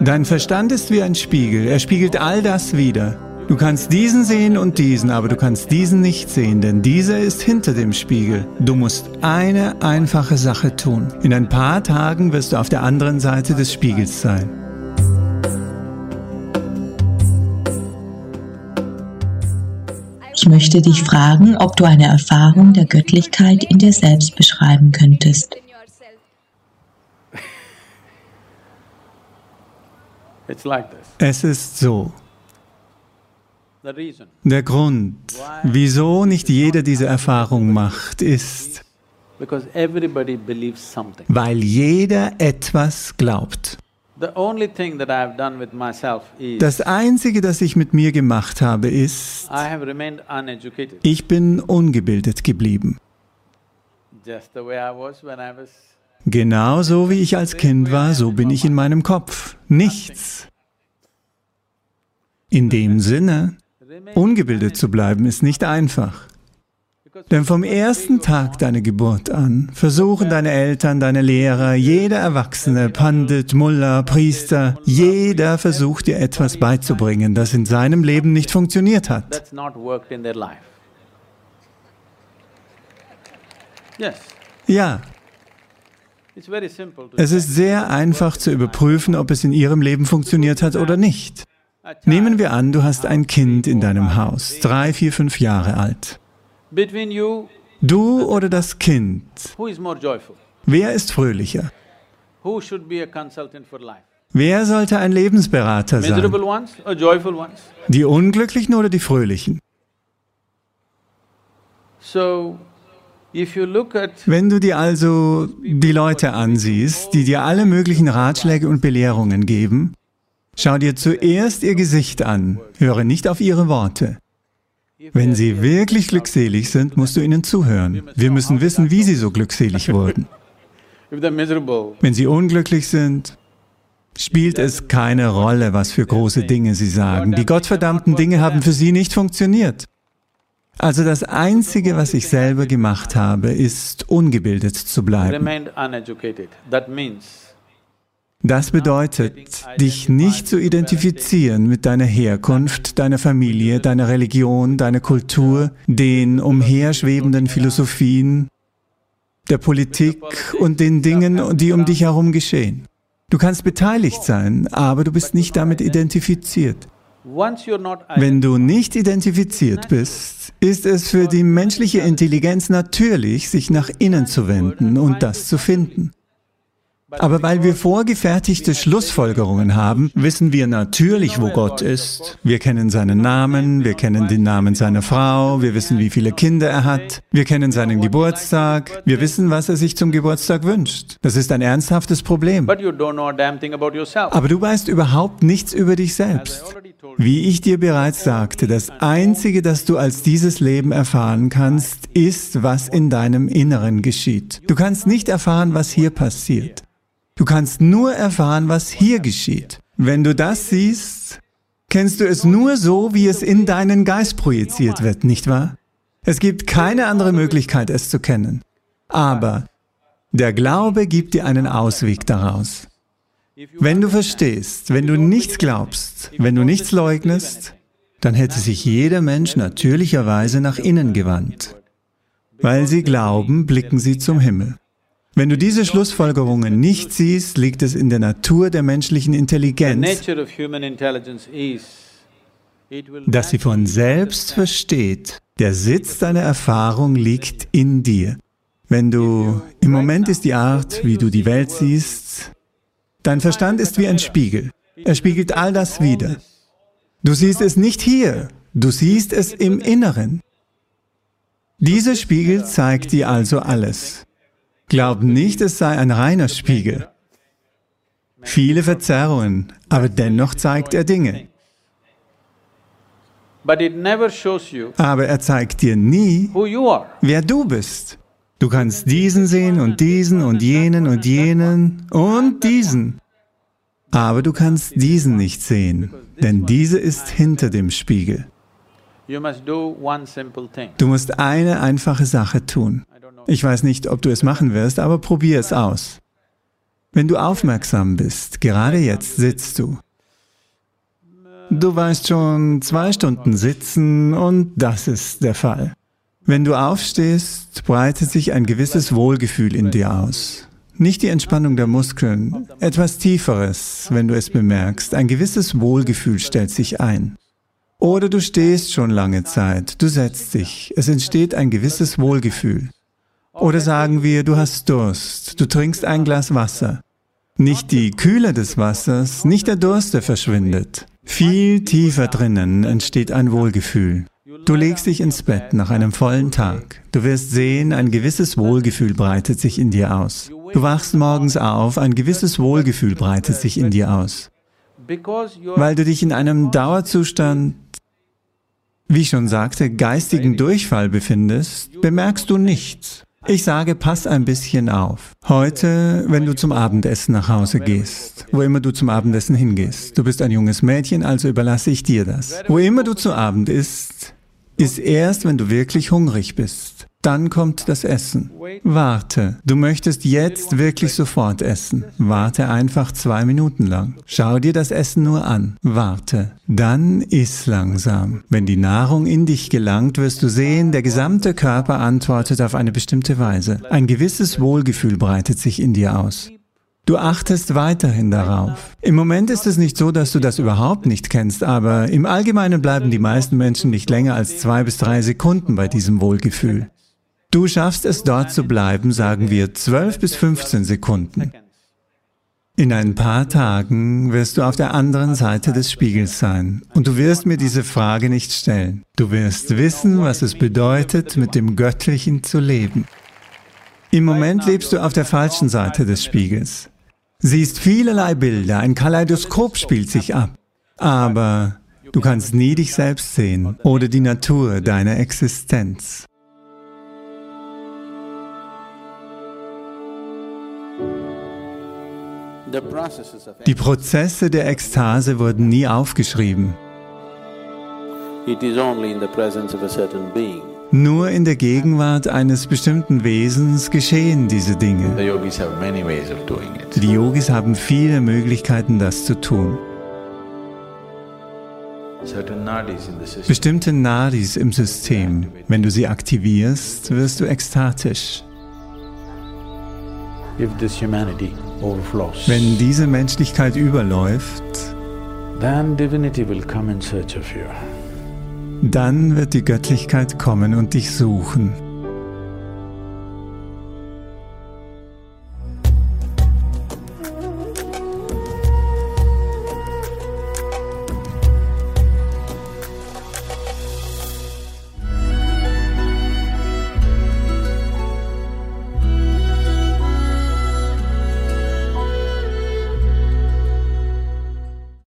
Dein Verstand ist wie ein Spiegel. Er spiegelt all das wider. Du kannst diesen sehen und diesen, aber du kannst diesen nicht sehen, denn dieser ist hinter dem Spiegel. Du musst eine einfache Sache tun. In ein paar Tagen wirst du auf der anderen Seite des Spiegels sein. Ich möchte dich fragen, ob du eine Erfahrung der Göttlichkeit in dir selbst beschreiben könntest. Es ist so. Der Grund, wieso nicht jeder diese Erfahrung macht, ist, weil jeder etwas glaubt. Das Einzige, das ich mit mir gemacht habe, ist, ich bin ungebildet geblieben. Genauso wie ich als Kind war, so bin ich in meinem Kopf. Nichts. In dem Sinne, ungebildet zu bleiben, ist nicht einfach. Denn vom ersten Tag deiner Geburt an versuchen deine Eltern, deine Lehrer, jeder Erwachsene, Pandit, Mullah, Priester, jeder versucht dir etwas beizubringen, das in seinem Leben nicht funktioniert hat. Ja. Es ist sehr einfach zu überprüfen, ob es in ihrem Leben funktioniert hat oder nicht. Nehmen wir an, du hast ein Kind in deinem Haus, drei, vier, fünf Jahre alt. Du oder das Kind? Wer ist fröhlicher? Wer sollte ein Lebensberater sein? Die Unglücklichen oder die Fröhlichen? Wenn du dir also die Leute ansiehst, die dir alle möglichen Ratschläge und Belehrungen geben, schau dir zuerst ihr Gesicht an, höre nicht auf ihre Worte. Wenn sie wirklich glückselig sind, musst du ihnen zuhören. Wir müssen wissen, wie sie so glückselig wurden. Wenn sie unglücklich sind, spielt es keine Rolle, was für große Dinge sie sagen. Die gottverdammten Dinge haben für sie nicht funktioniert. Also das Einzige, was ich selber gemacht habe, ist ungebildet zu bleiben. Das bedeutet, dich nicht zu identifizieren mit deiner Herkunft, deiner Familie, deiner Religion, deiner Kultur, den umherschwebenden Philosophien, der Politik und den Dingen, die um dich herum geschehen. Du kannst beteiligt sein, aber du bist nicht damit identifiziert. Wenn du nicht identifiziert bist, ist es für die menschliche Intelligenz natürlich, sich nach innen zu wenden und das zu finden. Aber weil wir vorgefertigte Schlussfolgerungen haben, wissen wir natürlich, wo Gott ist. Wir kennen seinen Namen, wir kennen den Namen seiner Frau, wir wissen, wie viele Kinder er hat, wir kennen seinen Geburtstag, wir wissen, was er sich zum Geburtstag wünscht. Das ist ein ernsthaftes Problem. Aber du weißt überhaupt nichts über dich selbst. Wie ich dir bereits sagte, das Einzige, das du als dieses Leben erfahren kannst, ist, was in deinem Inneren geschieht. Du kannst nicht erfahren, was hier passiert. Du kannst nur erfahren, was hier geschieht. Wenn du das siehst, kennst du es nur so, wie es in deinen Geist projiziert wird, nicht wahr? Es gibt keine andere Möglichkeit, es zu kennen. Aber der Glaube gibt dir einen Ausweg daraus. Wenn du verstehst, wenn du nichts glaubst, wenn du nichts leugnest, dann hätte sich jeder Mensch natürlicherweise nach innen gewandt. Weil sie glauben, blicken sie zum Himmel. Wenn du diese Schlussfolgerungen nicht siehst, liegt es in der Natur der menschlichen Intelligenz, dass sie von selbst versteht, der Sitz deiner Erfahrung liegt in dir. Wenn du, im Moment ist die Art, wie du die Welt siehst, dein Verstand ist wie ein Spiegel. Er spiegelt all das wider. Du siehst es nicht hier, du siehst es im Inneren. Dieser Spiegel zeigt dir also alles. Glaub nicht, es sei ein reiner Spiegel. Viele Verzerrungen, aber dennoch zeigt er Dinge. Aber er zeigt dir nie, wer du bist. Du kannst diesen sehen und diesen und jenen und jenen und diesen. Aber du kannst diesen nicht sehen, denn diese ist hinter dem Spiegel. Du musst eine einfache Sache tun. Ich weiß nicht, ob du es machen wirst, aber probier es aus. Wenn du aufmerksam bist, gerade jetzt sitzt du. Du weißt schon zwei Stunden sitzen und das ist der Fall. Wenn du aufstehst, breitet sich ein gewisses Wohlgefühl in dir aus. Nicht die Entspannung der Muskeln, etwas Tieferes, wenn du es bemerkst. Ein gewisses Wohlgefühl stellt sich ein. Oder du stehst schon lange Zeit, du setzt dich, es entsteht ein gewisses Wohlgefühl. Oder sagen wir, du hast Durst, du trinkst ein Glas Wasser. Nicht die Kühle des Wassers, nicht der Durst, der verschwindet. Viel tiefer drinnen entsteht ein Wohlgefühl. Du legst dich ins Bett nach einem vollen Tag. Du wirst sehen, ein gewisses Wohlgefühl breitet sich in dir aus. Du wachst morgens auf, ein gewisses Wohlgefühl breitet sich in dir aus. Weil du dich in einem Dauerzustand, wie ich schon sagte, geistigen Durchfall befindest, bemerkst du nichts. Ich sage, pass ein bisschen auf. Heute, wenn du zum Abendessen nach Hause gehst, wo immer du zum Abendessen hingehst, du bist ein junges Mädchen, also überlasse ich dir das. Wo immer du zu Abend isst, ist erst, wenn du wirklich hungrig bist. Dann kommt das Essen. Warte. Du möchtest jetzt wirklich sofort essen. Warte einfach zwei Minuten lang. Schau dir das Essen nur an. Warte. Dann iss langsam. Wenn die Nahrung in dich gelangt, wirst du sehen, der gesamte Körper antwortet auf eine bestimmte Weise. Ein gewisses Wohlgefühl breitet sich in dir aus. Du achtest weiterhin darauf. Im Moment ist es nicht so, dass du das überhaupt nicht kennst, aber im Allgemeinen bleiben die meisten Menschen nicht länger als zwei bis drei Sekunden bei diesem Wohlgefühl. Du schaffst es dort zu bleiben, sagen wir, 12 bis 15 Sekunden. In ein paar Tagen wirst du auf der anderen Seite des Spiegels sein und du wirst mir diese Frage nicht stellen. Du wirst wissen, was es bedeutet, mit dem Göttlichen zu leben. Im Moment lebst du auf der falschen Seite des Spiegels. Siehst vielerlei Bilder, ein Kaleidoskop spielt sich ab. Aber du kannst nie dich selbst sehen oder die Natur deiner Existenz. Die Prozesse der Ekstase wurden nie aufgeschrieben. Nur in der Gegenwart eines bestimmten Wesens geschehen diese Dinge. Die Yogis haben viele Möglichkeiten, das zu tun. Bestimmte Nadis im System, wenn du sie aktivierst, wirst du ekstatisch. Wenn diese Menschlichkeit überläuft, dann wird die Göttlichkeit kommen und dich suchen.